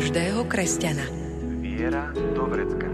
každého kresťana. Viera do vrecka.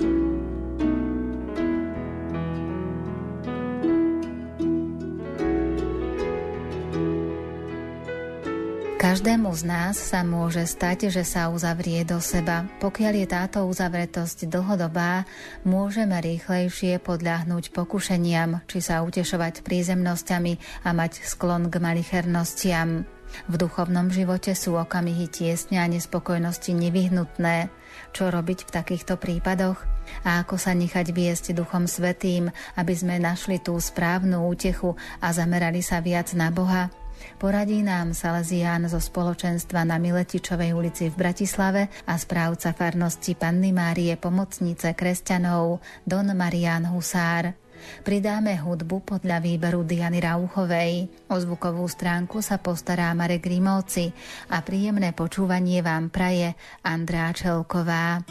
Každému z nás sa môže stať, že sa uzavrie do seba. Pokiaľ je táto uzavretosť dlhodobá, môžeme rýchlejšie podľahnúť pokušeniam, či sa utešovať prízemnosťami a mať sklon k malichernostiam. V duchovnom živote sú okamihy tiesne a nespokojnosti nevyhnutné. Čo robiť v takýchto prípadoch? A ako sa nechať viesť Duchom Svetým, aby sme našli tú správnu útechu a zamerali sa viac na Boha? Poradí nám Salesián zo spoločenstva na Miletičovej ulici v Bratislave a správca farnosti Panny Márie Pomocnice kresťanov Don Marian Husár. Pridáme hudbu podľa výberu Diany Rauchovej. O zvukovú stránku sa postará Marek Grimovci a príjemné počúvanie vám praje Andrá Čelková.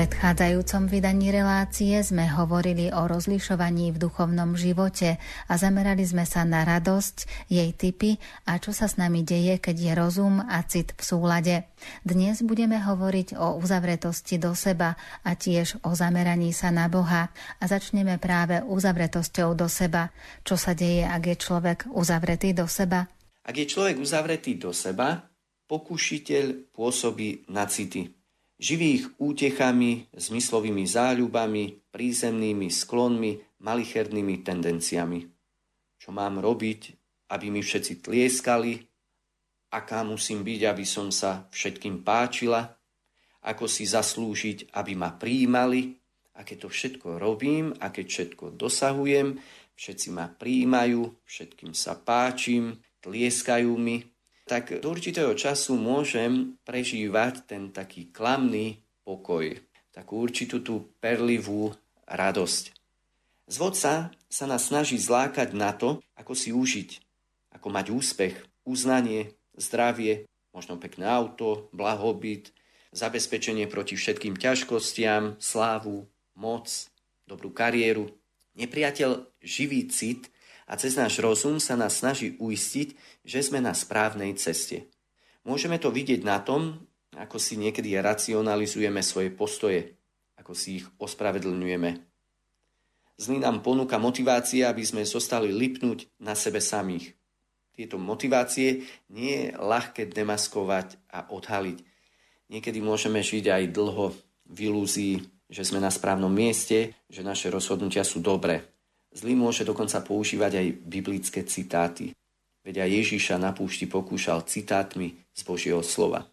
Predchádzajúcom vydaní relácie sme hovorili o rozlišovaní v duchovnom živote a zamerali sme sa na radosť, jej typy a čo sa s nami deje, keď je rozum a cit v súlade. Dnes budeme hovoriť o uzavretosti do seba a tiež o zameraní sa na Boha a začneme práve uzavretosťou do seba. Čo sa deje, ak je človek uzavretý do seba? Ak je človek uzavretý do seba, pokušiteľ pôsobí na city Živí ich útechami, zmyslovými záľubami, prízemnými sklonmi, malichernými tendenciami. čo mám robiť, aby mi všetci tlieskali, aká musím byť, aby som sa všetkým páčila, ako si zaslúžiť, aby ma príjmali, a keď to všetko robím, a keď všetko dosahujem, všetci ma príjmajú, všetkým sa páčim, tlieskajú mi, tak do určitého času môžem prežívať ten taký klamný pokoj, takú určitú tú perlivú radosť. Zvodca sa nás snaží zlákať na to, ako si užiť, ako mať úspech, uznanie, zdravie, možno pekné auto, blahobyt, zabezpečenie proti všetkým ťažkostiam, slávu, moc, dobrú kariéru. Nepriateľ živý cit a cez náš rozum sa nás snaží uistiť, že sme na správnej ceste. Môžeme to vidieť na tom, ako si niekedy racionalizujeme svoje postoje, ako si ich ospravedlňujeme. Zlý nám ponúka motivácia, aby sme zostali lipnúť na sebe samých. Tieto motivácie nie je ľahké demaskovať a odhaliť. Niekedy môžeme žiť aj dlho v ilúzii, že sme na správnom mieste, že naše rozhodnutia sú dobré. Zlý môže dokonca používať aj biblické citáty. Veď aj Ježíša na púšti pokúšal citátmi z Božieho slova.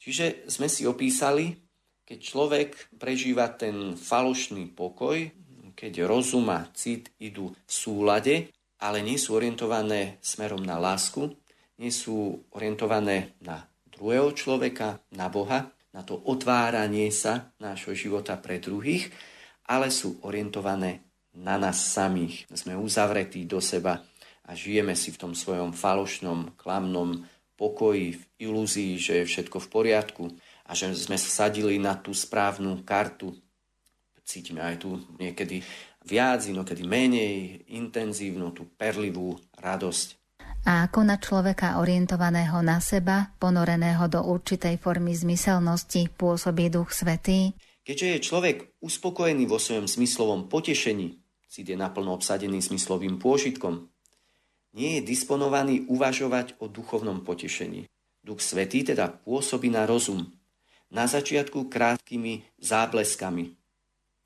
Čiže sme si opísali, keď človek prežíva ten falošný pokoj, keď rozum a cit idú v súlade, ale nie sú orientované smerom na lásku, nie sú orientované na druhého človeka, na Boha, na to otváranie sa nášho života pre druhých, ale sú orientované na nás samých. Sme uzavretí do seba a žijeme si v tom svojom falošnom, klamnom pokoji, v ilúzii, že je všetko v poriadku a že sme sadili na tú správnu kartu. Cítime aj tu niekedy viac, inokedy menej intenzívnu, tú perlivú radosť. A ako na človeka orientovaného na seba, ponoreného do určitej formy zmyselnosti, pôsobí Duch Svetý? Keďže je človek uspokojený vo svojom zmyslovom potešení, Cit je naplno obsadený smyslovým pôžitkom. Nie je disponovaný uvažovať o duchovnom potešení. Duch Svetý teda pôsobí na rozum. Na začiatku krátkými zábleskami.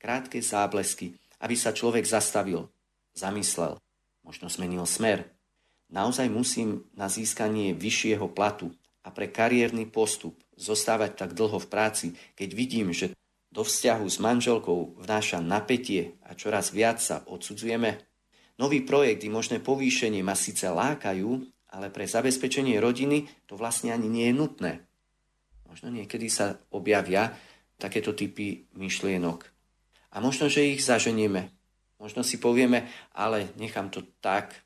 Krátke záblesky, aby sa človek zastavil, zamyslel, možno zmenil smer. Naozaj musím na získanie vyššieho platu a pre kariérny postup zostávať tak dlho v práci, keď vidím, že do vzťahu s manželkou vnáša napätie a čoraz viac sa odsudzujeme? Nový projekt i možné povýšenie ma síce lákajú, ale pre zabezpečenie rodiny to vlastne ani nie je nutné. Možno niekedy sa objavia takéto typy myšlienok. A možno, že ich zaženieme. Možno si povieme, ale nechám to tak.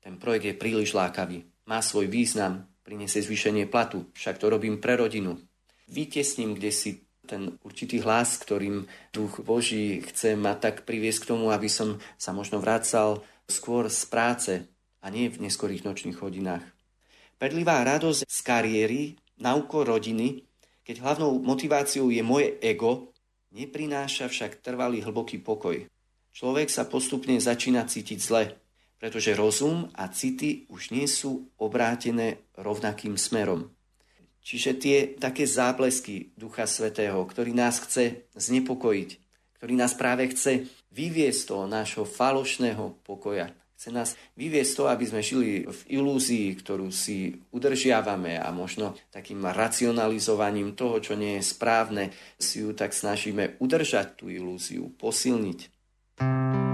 Ten projekt je príliš lákavý. Má svoj význam, priniesie zvýšenie platu, však to robím pre rodinu. Vytesním kde si ten určitý hlas, ktorým duch Boží chce ma tak priviesť k tomu, aby som sa možno vracal skôr z práce a nie v neskorých nočných hodinách. Pedlivá radosť z kariéry na úkor rodiny, keď hlavnou motiváciou je moje ego, neprináša však trvalý hlboký pokoj. Človek sa postupne začína cítiť zle, pretože rozum a city už nie sú obrátené rovnakým smerom. Čiže tie také záblesky Ducha Svetého, ktorý nás chce znepokojiť, ktorý nás práve chce vyviesť toho nášho falošného pokoja. Chce nás vyviesť to, aby sme žili v ilúzii, ktorú si udržiavame a možno takým racionalizovaním toho, čo nie je správne, si ju tak snažíme udržať tú ilúziu, posilniť. V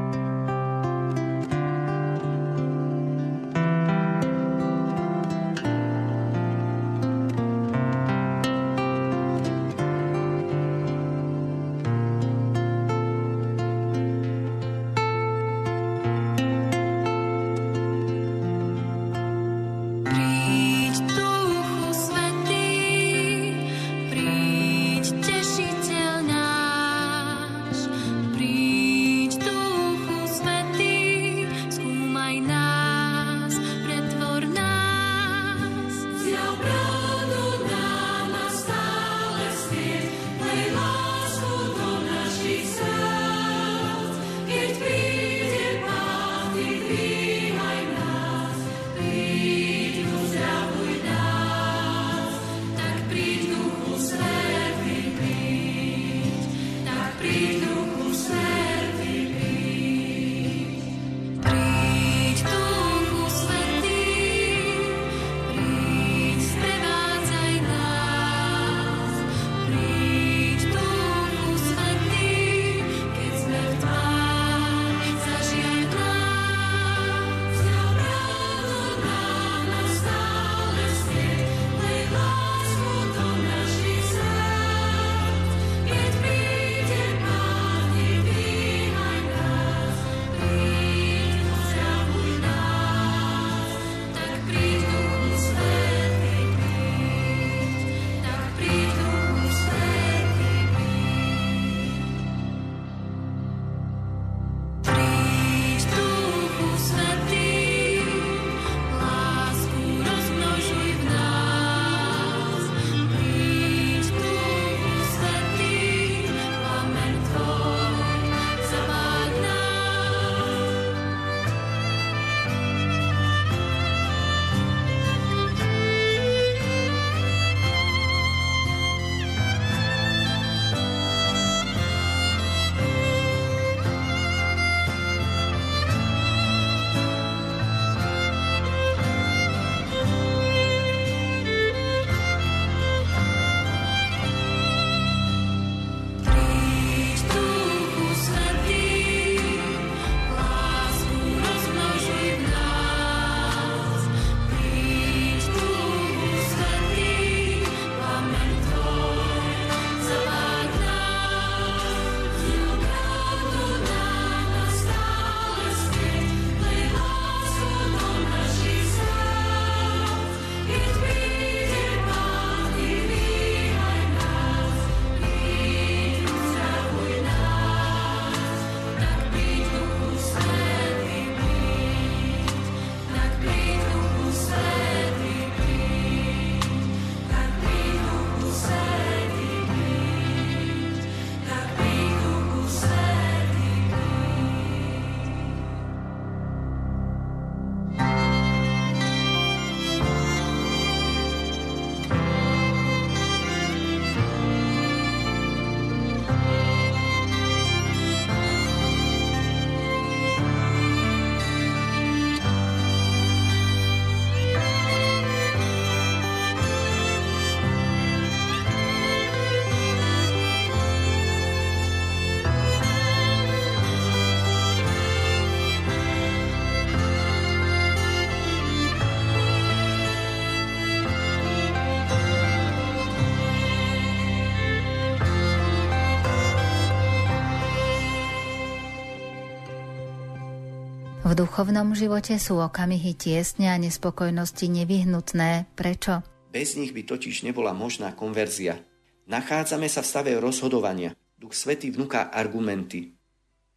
duchovnom živote sú okamihy tiesne a nespokojnosti nevyhnutné. Prečo? Bez nich by totiž nebola možná konverzia. Nachádzame sa v stave rozhodovania. Duch Svetý vnúka argumenty,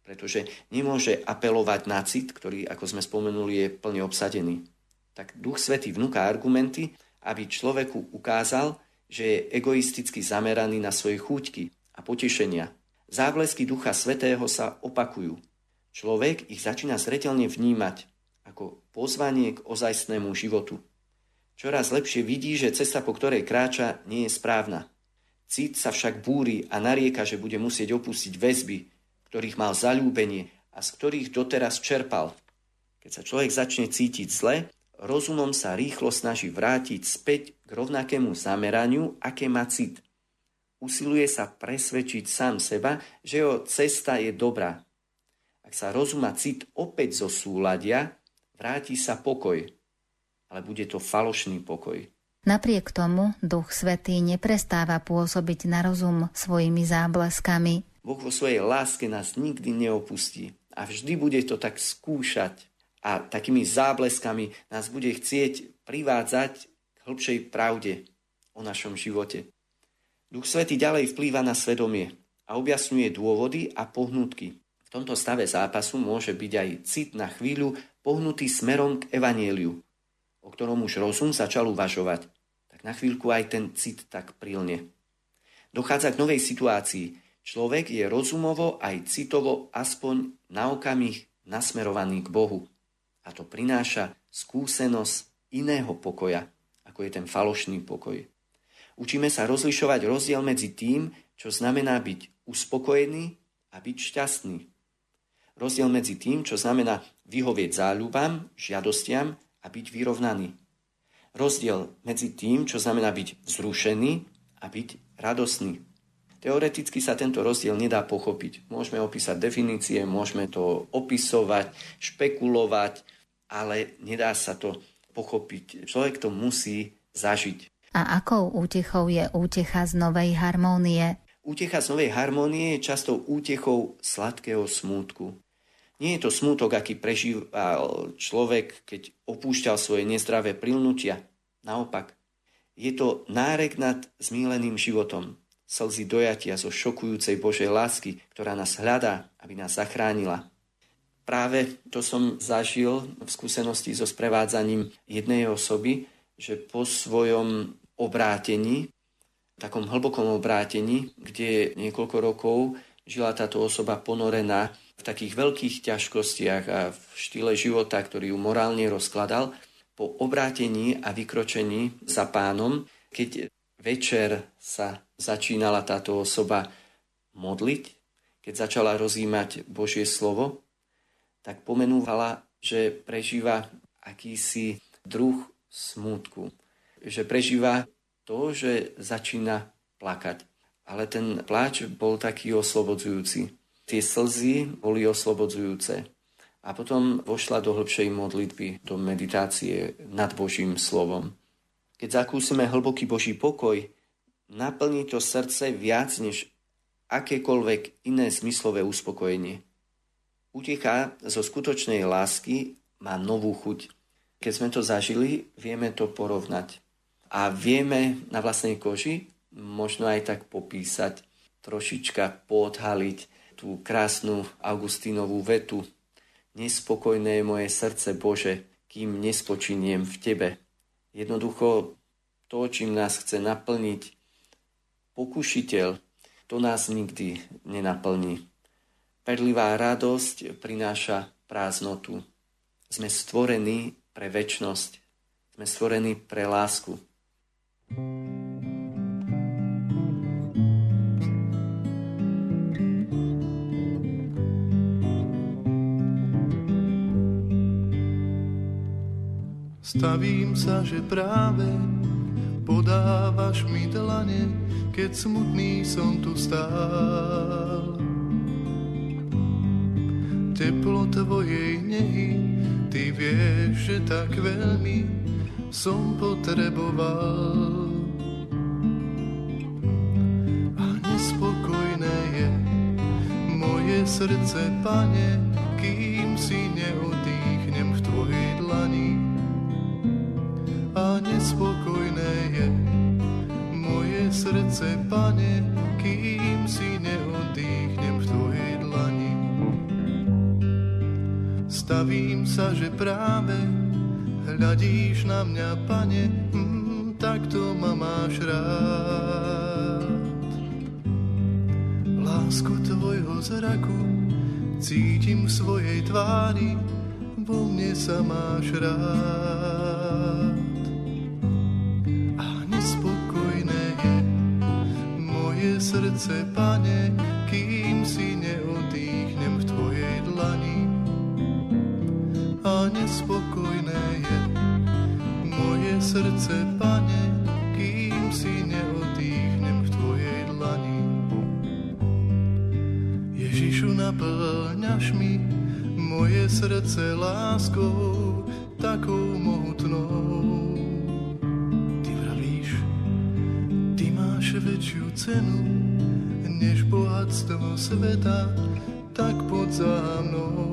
pretože nemôže apelovať na cit, ktorý, ako sme spomenuli, je plne obsadený. Tak Duch Svetý vnúka argumenty, aby človeku ukázal, že je egoisticky zameraný na svoje chúťky a potešenia. Záblesky Ducha Svetého sa opakujú. Človek ich začína zretelne vnímať ako pozvanie k ozajstnému životu. Čoraz lepšie vidí, že cesta, po ktorej kráča, nie je správna. Cít sa však búri a narieka, že bude musieť opustiť väzby, ktorých mal zalúbenie a z ktorých doteraz čerpal. Keď sa človek začne cítiť zle, rozumom sa rýchlo snaží vrátiť späť k rovnakému zameraniu, aké má cit. Usiluje sa presvedčiť sám seba, že jeho cesta je dobrá, ak sa rozum a cit opäť zosúladia, vráti sa pokoj. Ale bude to falošný pokoj. Napriek tomu Duch Svetý neprestáva pôsobiť na rozum svojimi zábleskami. Boh vo svojej láske nás nikdy neopustí a vždy bude to tak skúšať a takými zábleskami nás bude chcieť privádzať k hĺbšej pravde o našom živote. Duch Svetý ďalej vplýva na svedomie a objasňuje dôvody a pohnutky, v tomto stave zápasu môže byť aj cit na chvíľu pohnutý smerom k evanieliu, o ktorom už rozum začal uvažovať. Tak na chvíľku aj ten cit tak prilne. Dochádza k novej situácii. Človek je rozumovo aj citovo aspoň na okamih nasmerovaný k Bohu. A to prináša skúsenosť iného pokoja, ako je ten falošný pokoj. Učíme sa rozlišovať rozdiel medzi tým, čo znamená byť uspokojený a byť šťastný. Rozdiel medzi tým, čo znamená vyhovieť záľubám, žiadostiam a byť vyrovnaný. Rozdiel medzi tým, čo znamená byť vzrušený a byť radosný. Teoreticky sa tento rozdiel nedá pochopiť. Môžeme opísať definície, môžeme to opisovať, špekulovať, ale nedá sa to pochopiť. Človek to musí zažiť. A akou útechou je útecha z novej harmónie? Útecha z novej harmónie je často útechou sladkého smútku. Nie je to smútok, aký prežíval človek, keď opúšťal svoje nezdravé prilnutia. Naopak, je to nárek nad zmíleným životom, slzy dojatia zo šokujúcej Božej lásky, ktorá nás hľadá, aby nás zachránila. Práve to som zažil v skúsenosti so sprevádzaním jednej osoby, že po svojom obrátení takom hlbokom obrátení, kde niekoľko rokov žila táto osoba ponorená v takých veľkých ťažkostiach a v štýle života, ktorý ju morálne rozkladal, po obrátení a vykročení za pánom, keď večer sa začínala táto osoba modliť, keď začala rozímať Božie slovo, tak pomenúvala, že prežíva akýsi druh smútku. Že prežíva to, že začína plakať. Ale ten pláč bol taký oslobodzujúci. Tie slzy boli oslobodzujúce. A potom vošla do hĺbšej modlitby, do meditácie nad Božím slovom. Keď zakúsime hlboký Boží pokoj, naplní to srdce viac než akékoľvek iné zmyslové uspokojenie. Utecha zo skutočnej lásky má novú chuť. Keď sme to zažili, vieme to porovnať a vieme na vlastnej koži možno aj tak popísať, trošička podhaliť tú krásnu Augustínovú vetu. Nespokojné je moje srdce Bože, kým nespočiniem v Tebe. Jednoducho to, čím nás chce naplniť pokušiteľ, to nás nikdy nenaplní. Perlivá radosť prináša prázdnotu. Sme stvorení pre väčnosť. Sme stvorení pre lásku. Stavím sa, že práve podávaš mi dlane, keď smutný som tu stál. Teplo tvojej nehy, ty vieš, že tak veľmi som potreboval. A nespokojné je moje srdce, pane, kým si neodýchnem v tvojej dlani. A nespokojné je moje srdce, pane, kým si neodýchnem v tvojej dlani. Stavím sa, že práve hľadíš na mňa, pane, mm, tak to ma máš rád. Lásku tvojho zraku cítim v svojej tvári, vo mne sa máš rád. Srdce, pane, kým si neodýchnem v tvojej dlani. A nespokojné je moje srdce, pane, kým si neodýchnem v tvojej dlani. Ježišu, naplňaš mi moje srdce láskou takou mohutnou. Máš väčšiu cenu než bohatstvo sveta, tak poď za mnou.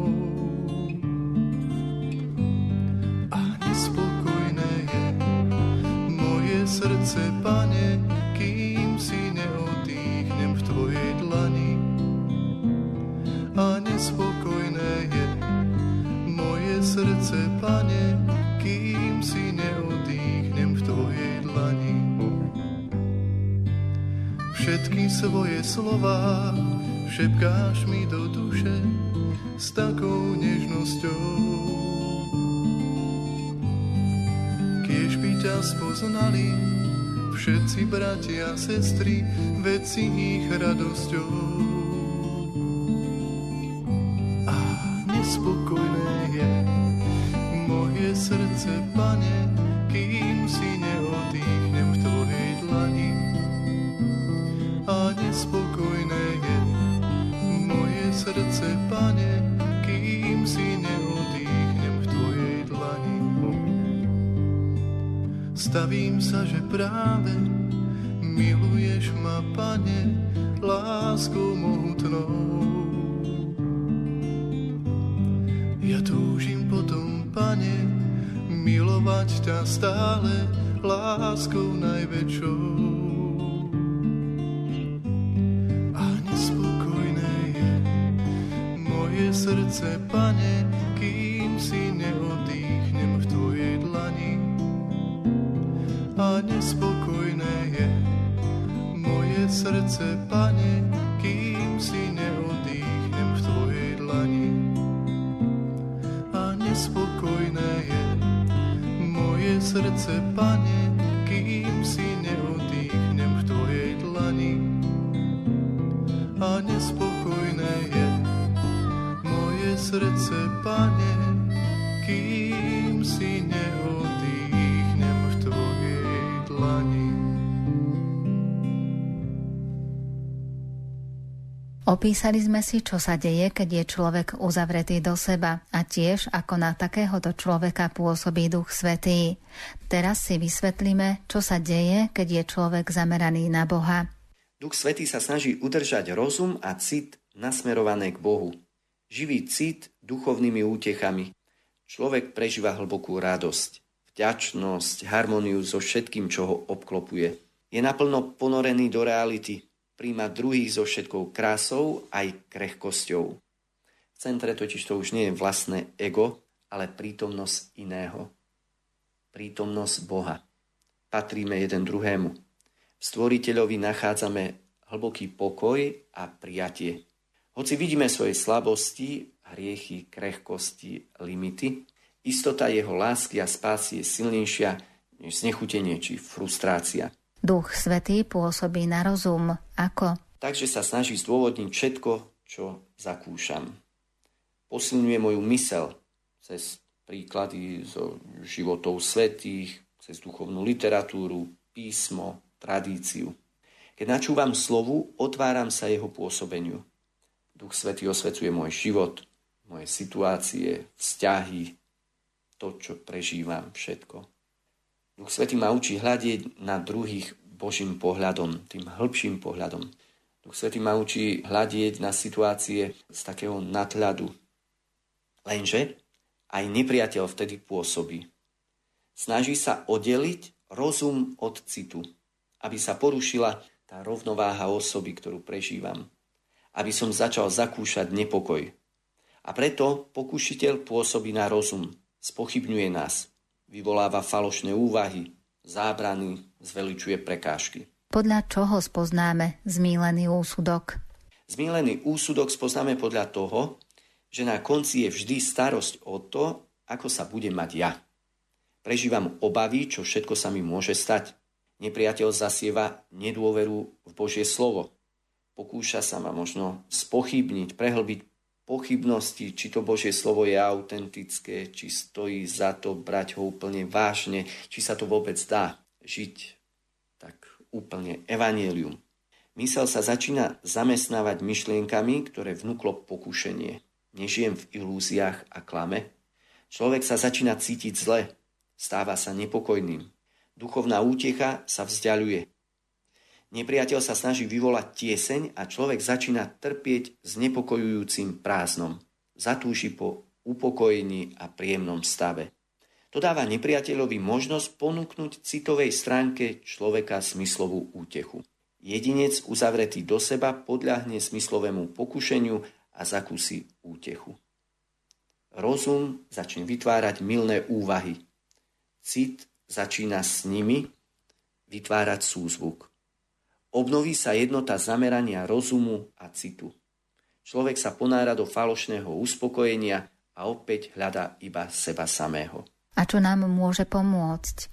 Svoje slova šepkáš mi do duše s takou nežnosťou. Kiež by ťa spoznali všetci bratia a sestry, veď si ich radosťou. A nespokojné je moje srdce, pane, pane, kým si neodýchnem v tvojej dlani. Stavím sa, že práve miluješ ma, pane, láskou mohutnou. Ja túžim potom, pane, milovať ťa stále láskou najväčšou. Srdce, pane, kým si neodýchnem v tvojej dlani. A nespokojné je moje srdce, pane, kým si neodýchnem v tvojej dlani. A nespokojné je moje srdce, pane, srdce, pane, kým si neodýchnem v tvojej dlani. Opísali sme si, čo sa deje, keď je človek uzavretý do seba a tiež, ako na takéhoto človeka pôsobí Duch Svetý. Teraz si vysvetlíme, čo sa deje, keď je človek zameraný na Boha. Duch Svetý sa snaží udržať rozum a cit nasmerované k Bohu. Živí cit duchovnými útechami. Človek prežíva hlbokú radosť, vďačnosť, harmóniu so všetkým, čo ho obklopuje. Je naplno ponorený do reality, príjma druhých so všetkou krásou aj krehkosťou. V centre totiž to už nie je vlastné ego, ale prítomnosť iného. Prítomnosť Boha. Patríme jeden druhému. V stvoriteľovi nachádzame hlboký pokoj a prijatie. Hoci vidíme svoje slabosti, hriechy, krehkosti, limity, istota jeho lásky a spásy je silnejšia než znechutenie či frustrácia. Duch Svetý pôsobí na rozum ako Takže sa snaží zdôvodniť všetko, čo zakúšam. Posilňuje moju mysel cez príklady zo životov svetých, cez duchovnú literatúru, písmo, tradíciu. Keď načúvam slovu, otváram sa jeho pôsobeniu. Duch Svetý osvecuje môj život, moje situácie, vzťahy, to, čo prežívam, všetko. Duch Svetý ma učí hľadiť na druhých Božím pohľadom, tým hĺbším pohľadom. Duch Svetý ma učí hľadieť na situácie z takého nadhľadu. Lenže aj nepriateľ vtedy pôsobí. Snaží sa oddeliť rozum od citu, aby sa porušila tá rovnováha osoby, ktorú prežívam. Aby som začal zakúšať nepokoj. A preto pokušiteľ pôsobí na rozum, spochybňuje nás, vyvoláva falošné úvahy, zábrany, zveličuje prekážky. Podľa čoho spoznáme zmílený úsudok? Zmílený úsudok spoznáme podľa toho, že na konci je vždy starosť o to, ako sa bude mať ja. Prežívam obavy, čo všetko sa mi môže stať. Nepriateľ zasieva nedôveru v Božie slovo. Pokúša sa ma možno spochybniť, prehlbiť pochybnosti, či to Božie slovo je autentické, či stojí za to brať ho úplne vážne, či sa to vôbec dá žiť tak úplne evanielium. Mysel sa začína zamestnávať myšlienkami, ktoré vnúklo pokušenie. Nežijem v ilúziách a klame. Človek sa začína cítiť zle, stáva sa nepokojným, Duchovná útecha sa vzdialuje. Nepriateľ sa snaží vyvolať tieseň a človek začína trpieť s prázdnom. Zatúži po upokojení a príjemnom stave. To dáva nepriateľovi možnosť ponúknuť citovej stránke človeka smyslovú útechu. Jedinec uzavretý do seba podľahne smyslovému pokušeniu a zakúsi útechu. Rozum začne vytvárať milné úvahy. Cit začína s nimi vytvárať súzvuk. Obnoví sa jednota zamerania rozumu a citu. Človek sa ponára do falošného uspokojenia a opäť hľadá iba seba samého. A čo nám môže pomôcť?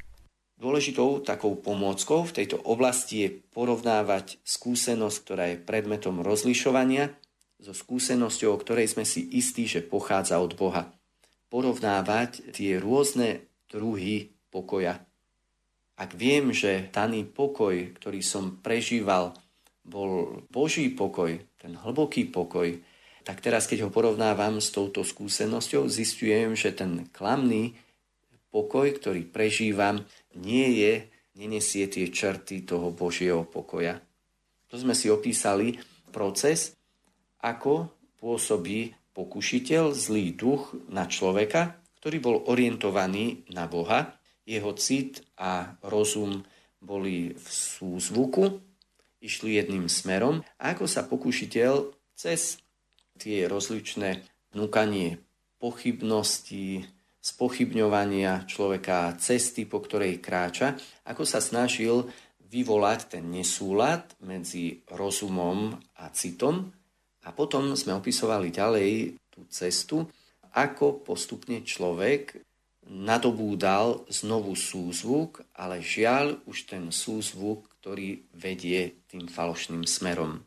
Dôležitou takou pomôckou v tejto oblasti je porovnávať skúsenosť, ktorá je predmetom rozlišovania, so skúsenosťou, o ktorej sme si istí, že pochádza od Boha. Porovnávať tie rôzne druhy pokoja. Ak viem, že daný pokoj, ktorý som prežíval, bol Boží pokoj, ten hlboký pokoj, tak teraz, keď ho porovnávam s touto skúsenosťou, zistujem, že ten klamný pokoj, ktorý prežívam, nie je, nenesie tie črty toho Božieho pokoja. To sme si opísali proces, ako pôsobí pokušiteľ, zlý duch na človeka, ktorý bol orientovaný na Boha jeho cit a rozum boli v súzvuku, išli jedným smerom a ako sa pokušiteľ cez tie rozličné vnúkanie pochybnosti, spochybňovania človeka cesty, po ktorej kráča, ako sa snažil vyvolať ten nesúlad medzi rozumom a citom. A potom sme opisovali ďalej tú cestu, ako postupne človek nadobúdal znovu súzvuk, ale žiaľ už ten súzvuk, ktorý vedie tým falošným smerom.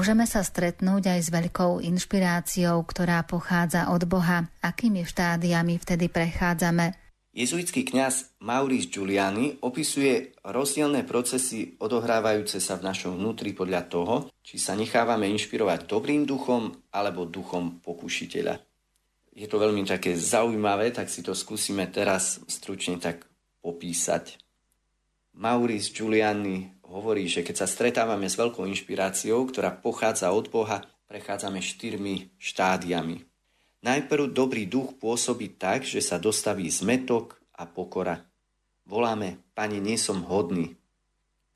Môžeme sa stretnúť aj s veľkou inšpiráciou, ktorá pochádza od Boha. Akými štádiami vtedy prechádzame? Jezuitský kňaz Maurice Giuliani opisuje rozdielne procesy odohrávajúce sa v našom vnútri podľa toho, či sa nechávame inšpirovať dobrým duchom alebo duchom pokušiteľa. Je to veľmi také zaujímavé, tak si to skúsime teraz stručne tak popísať. Maurice Giuliani hovorí, že keď sa stretávame s veľkou inšpiráciou, ktorá pochádza od Boha, prechádzame štyrmi štádiami. Najprv dobrý duch pôsobí tak, že sa dostaví zmetok a pokora. Voláme, Pane, nie som hodný.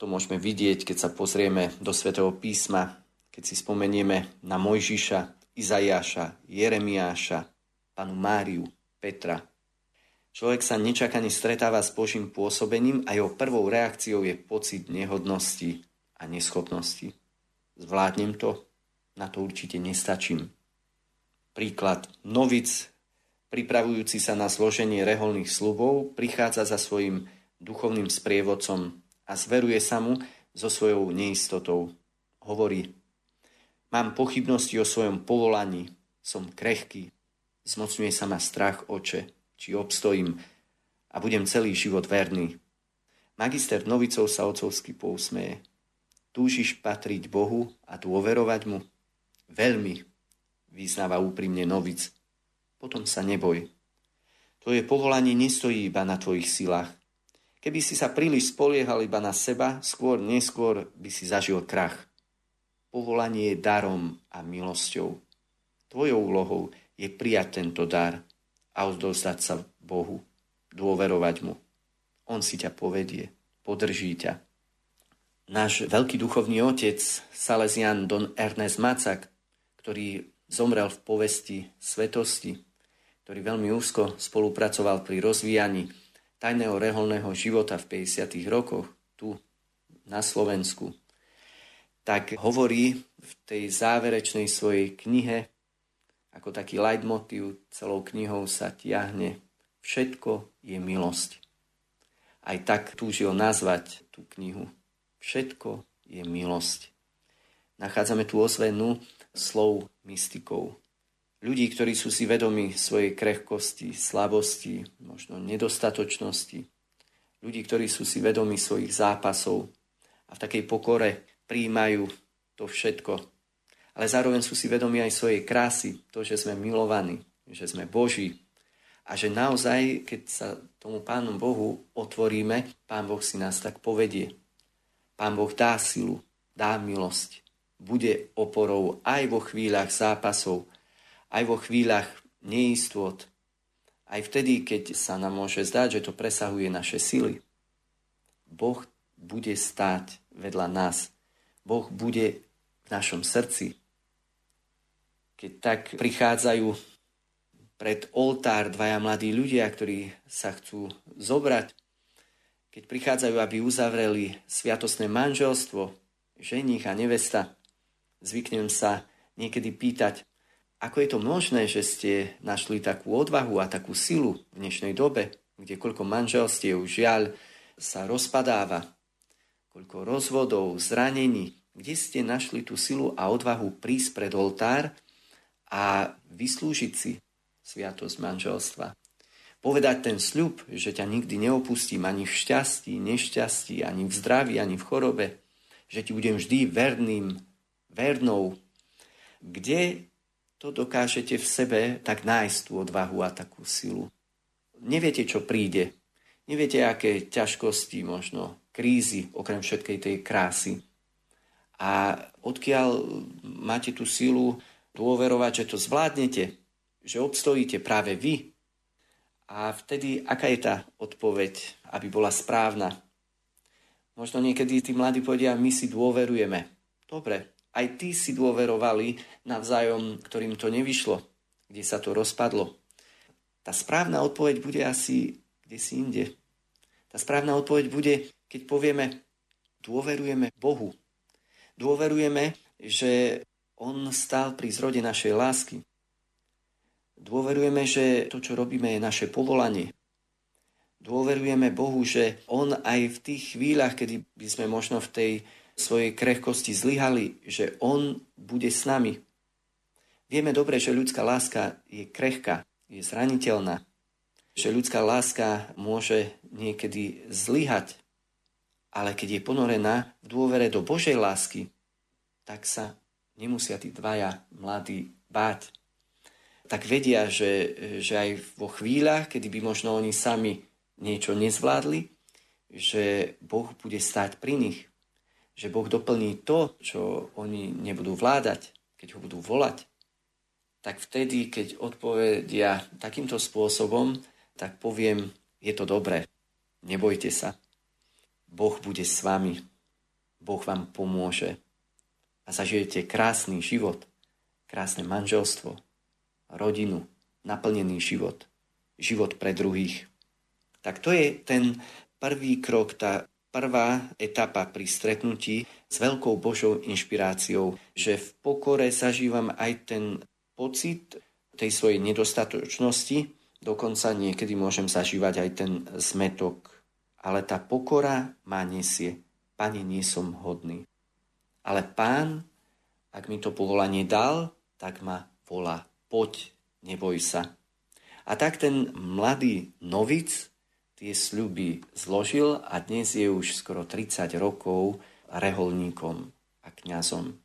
To môžeme vidieť, keď sa pozrieme do svätého písma, keď si spomenieme na Mojžiša, Izajaša, Jeremiáša, panu Máriu, Petra, Človek sa nečakane stretáva s Božím pôsobením a jeho prvou reakciou je pocit nehodnosti a neschopnosti. Zvládnem to? Na to určite nestačím. Príklad. Novic, pripravujúci sa na zloženie reholných slubov, prichádza za svojim duchovným sprievodcom a zveruje sa mu so svojou neistotou. Hovorí, mám pochybnosti o svojom povolaní, som krehký, zmocňuje sa ma strach oče či obstojím a budem celý život verný. Magister Novicov sa ocovsky pousmeje. Túžiš patriť Bohu a dôverovať mu? Veľmi, vyznáva úprimne Novic. Potom sa neboj. Tvoje povolanie nestojí iba na tvojich silách. Keby si sa príliš spoliehal iba na seba, skôr neskôr by si zažil krach. Povolanie je darom a milosťou. Tvojou úlohou je prijať tento dar – a odovzdať sa Bohu, dôverovať Mu. On si ťa povedie, podrží ťa. Náš veľký duchovný otec, Salesian Don Ernest Macak, ktorý zomrel v povesti svetosti, ktorý veľmi úzko spolupracoval pri rozvíjaní tajného reholného života v 50. rokoch tu na Slovensku, tak hovorí v tej záverečnej svojej knihe ako taký leitmotiv celou knihou sa tiahne Všetko je milosť. Aj tak túžil nazvať tú knihu. Všetko je milosť. Nachádzame tu osvenu slov mystikov. Ľudí, ktorí sú si vedomi svojej krehkosti, slabosti, možno nedostatočnosti. Ľudí, ktorí sú si vedomi svojich zápasov a v takej pokore príjmajú to všetko, ale zároveň sú si vedomi aj svojej krásy, to, že sme milovaní, že sme Boží a že naozaj, keď sa tomu Pánu Bohu otvoríme, Pán Boh si nás tak povedie. Pán Boh dá silu, dá milosť, bude oporou aj vo chvíľach zápasov, aj vo chvíľach neistôt, aj vtedy, keď sa nám môže zdať, že to presahuje naše sily. Boh bude stáť vedľa nás. Boh bude v našom srdci keď tak prichádzajú pred oltár dvaja mladí ľudia, ktorí sa chcú zobrať, keď prichádzajú, aby uzavreli sviatosné manželstvo, ženich a nevesta, zvyknem sa niekedy pýtať, ako je to možné, že ste našli takú odvahu a takú silu v dnešnej dobe, kde koľko manželstiev žiaľ sa rozpadáva, koľko rozvodov, zranení, kde ste našli tú silu a odvahu prísť pred oltár a vyslúžiť si sviatosť manželstva. Povedať ten sľub, že ťa nikdy neopustím ani v šťastí, nešťastí, ani v zdraví, ani v chorobe, že ti budem vždy verným, vernou. Kde to dokážete v sebe tak nájsť tú odvahu a takú silu? Neviete, čo príde. Neviete, aké ťažkosti, možno krízy, okrem všetkej tej krásy. A odkiaľ máte tú silu dôverovať, že to zvládnete, že obstojíte práve vy. A vtedy, aká je tá odpoveď, aby bola správna? Možno niekedy tí mladí povedia, my si dôverujeme. Dobre, aj tí si dôverovali navzájom, ktorým to nevyšlo, kde sa to rozpadlo. Tá správna odpoveď bude asi kde si inde. Tá správna odpoveď bude, keď povieme, dôverujeme Bohu. Dôverujeme, že On stál pri zrode našej lásky. Dôverujeme, že to, čo robíme, je naše povolanie. Dôverujeme Bohu, že On aj v tých chvíľach, kedy by sme možno v tej svojej krehkosti zlyhali, že On bude s nami. Vieme dobre, že ľudská láska je krehká, je zraniteľná, že ľudská láska môže niekedy zlyhať, ale keď je ponorená v dôvere do Božej lásky, tak sa nemusia tí dvaja mladí báť. Tak vedia, že, že aj vo chvíľach, kedy by možno oni sami niečo nezvládli, že Boh bude stáť pri nich. Že Boh doplní to, čo oni nebudú vládať, keď ho budú volať, tak vtedy, keď odpovedia takýmto spôsobom, tak poviem, je to dobré, nebojte sa. Boh bude s vami, Boh vám pomôže a zažijete krásny život, krásne manželstvo, rodinu, naplnený život, život pre druhých. Tak to je ten prvý krok, tá prvá etapa pri stretnutí s veľkou Božou inšpiráciou, že v pokore zažívam aj ten pocit tej svojej nedostatočnosti, dokonca niekedy môžem zažívať aj ten zmetok. Ale tá pokora má nesie. Pane, nie som hodný. Ale pán, ak mi to povolanie dal, tak ma volá. Poď, neboj sa. A tak ten mladý novic tie sľuby zložil a dnes je už skoro 30 rokov reholníkom a kňazom.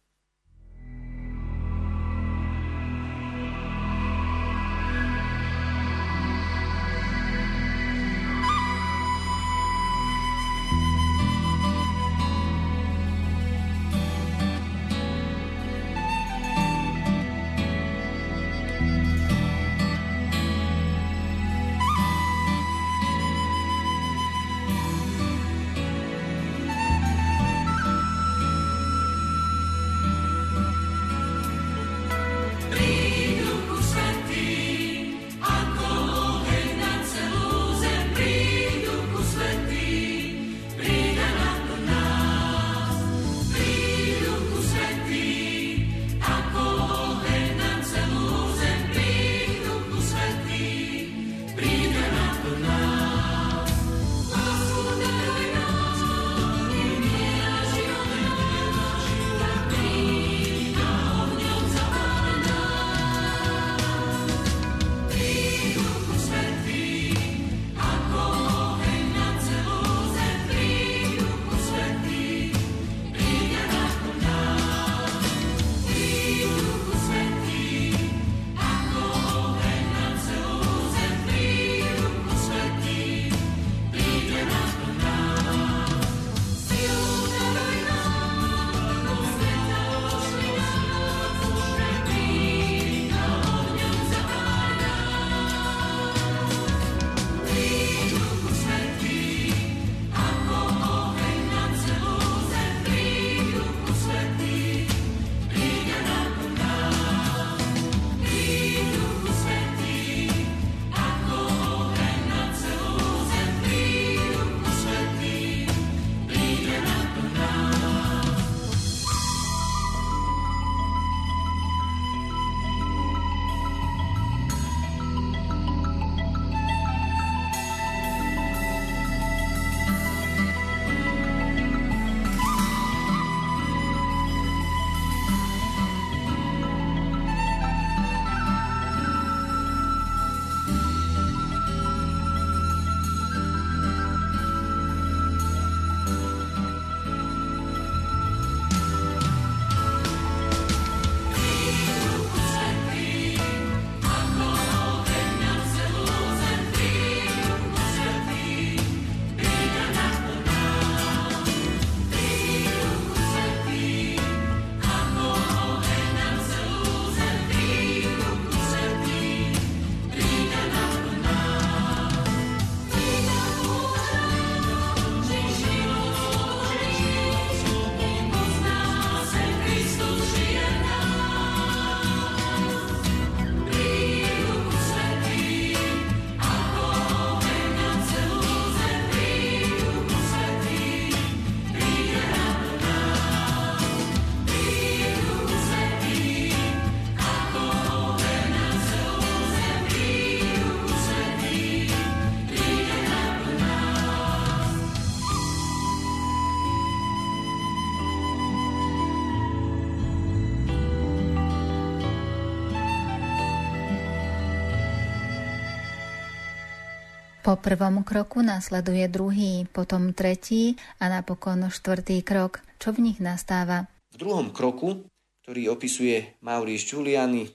Po prvom kroku nasleduje druhý, potom tretí a napokon štvrtý krok. Čo v nich nastáva? V druhom kroku, ktorý opisuje Maurice Giuliani,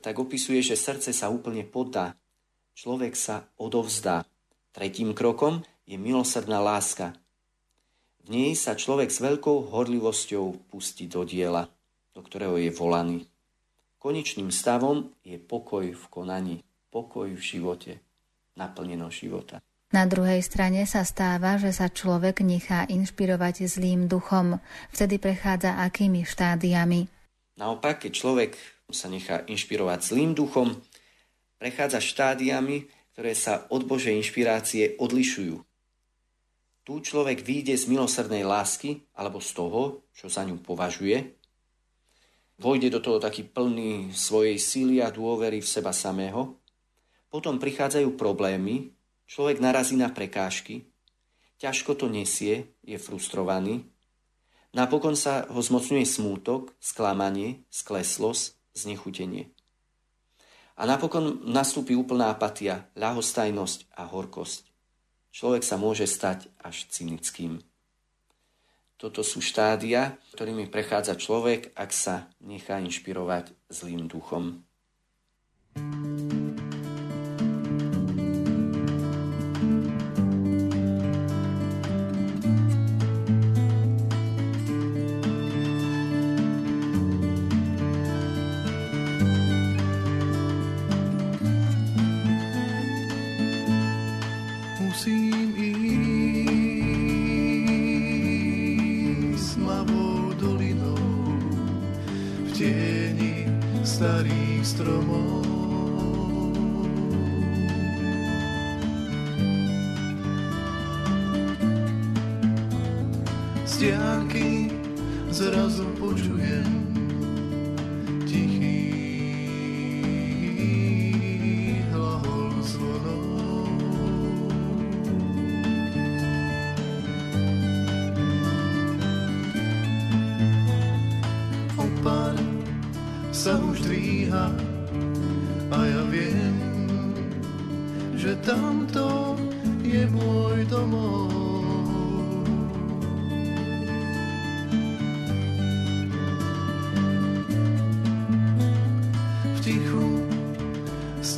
tak opisuje, že srdce sa úplne poddá. Človek sa odovzdá. Tretím krokom je milosrdná láska. V nej sa človek s veľkou horlivosťou pustí do diela, do ktorého je volaný. Konečným stavom je pokoj v konaní, pokoj v živote naplnenosť života. Na druhej strane sa stáva, že sa človek nechá inšpirovať zlým duchom. Vtedy prechádza akými štádiami? Naopak, keď človek sa nechá inšpirovať zlým duchom, prechádza štádiami, ktoré sa od Božej inšpirácie odlišujú. Tu človek vyjde z milosrdnej lásky alebo z toho, čo za ňu považuje, vojde do toho taký plný svojej síly a dôvery v seba samého potom prichádzajú problémy, človek narazí na prekážky, ťažko to nesie, je frustrovaný, napokon sa ho zmocňuje smútok, sklamanie, skleslosť, znechutenie. A napokon nastúpi úplná apatia, ľahostajnosť a horkosť. Človek sa môže stať až cynickým. Toto sú štádia, ktorými prechádza človek, ak sa nechá inšpirovať zlým duchom. thank you starých stromov. Z diálky zrazu počujem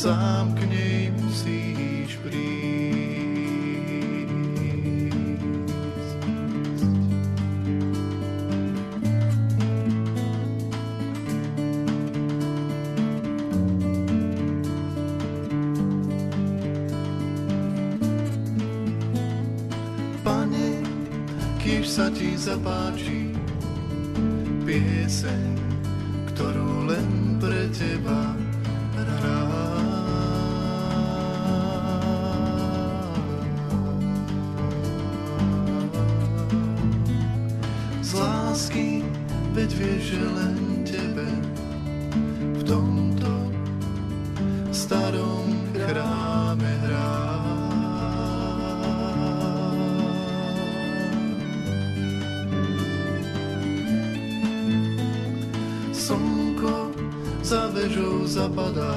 sám k nej zapadá,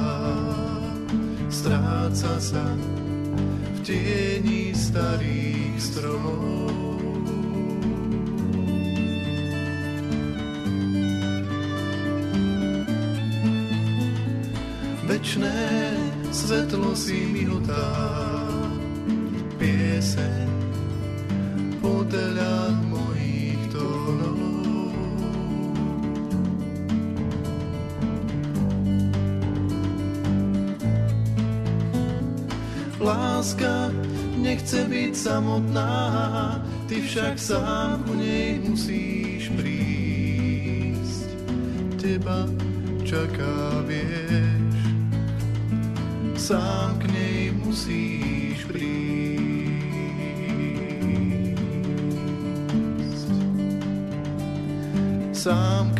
stráca sa v tieni starých stromov. Večné svetlo si mihotá, pieseň podľa láska nechce byť samotná, ty však sám ku nej musíš prísť. Teba čaká, vieš, sám k nej musíš prísť. Sám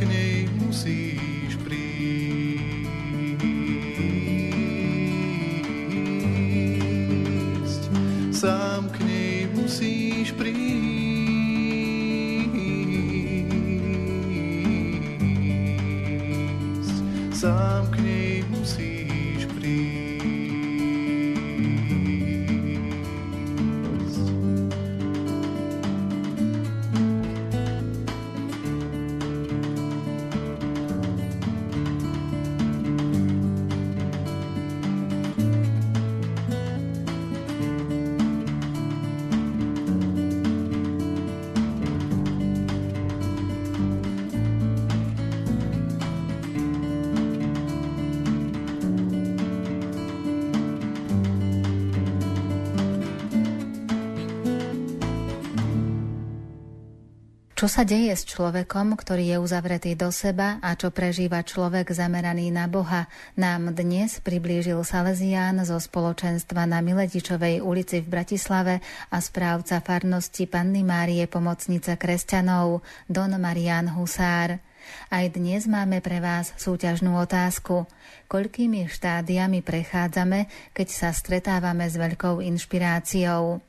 Čo sa deje s človekom, ktorý je uzavretý do seba a čo prežíva človek zameraný na Boha, nám dnes priblížil Salesián zo spoločenstva na Miletičovej ulici v Bratislave a správca farnosti Panny Márie Pomocnice kresťanov Don Marian Husár. Aj dnes máme pre vás súťažnú otázku. Koľkými štádiami prechádzame, keď sa stretávame s veľkou inšpiráciou?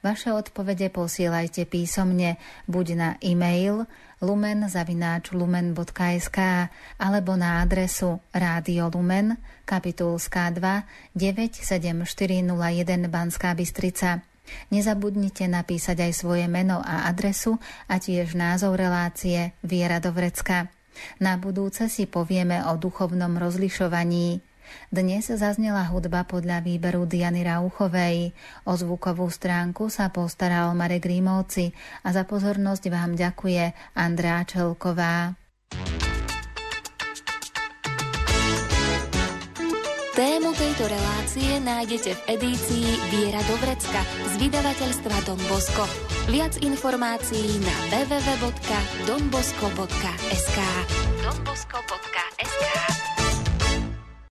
Vaše odpovede posielajte písomne buď na e-mail lumen.lumen.sk alebo na adresu Rádio Lumen, kapitulská 2, 97401 Banská Bystrica. Nezabudnite napísať aj svoje meno a adresu a tiež názov relácie Viera do vrecka. Na budúce si povieme o duchovnom rozlišovaní. Dnes zaznela hudba podľa výberu Diany Rauchovej. O zvukovú stránku sa postaral Marek Rímovci a za pozornosť vám ďakuje Andrá Čelková. Tému tejto relácie nájdete v edícii Viera do vrecka z vydavateľstva Don Bosco. Viac informácií na www.donbosco.sk donbosco.sk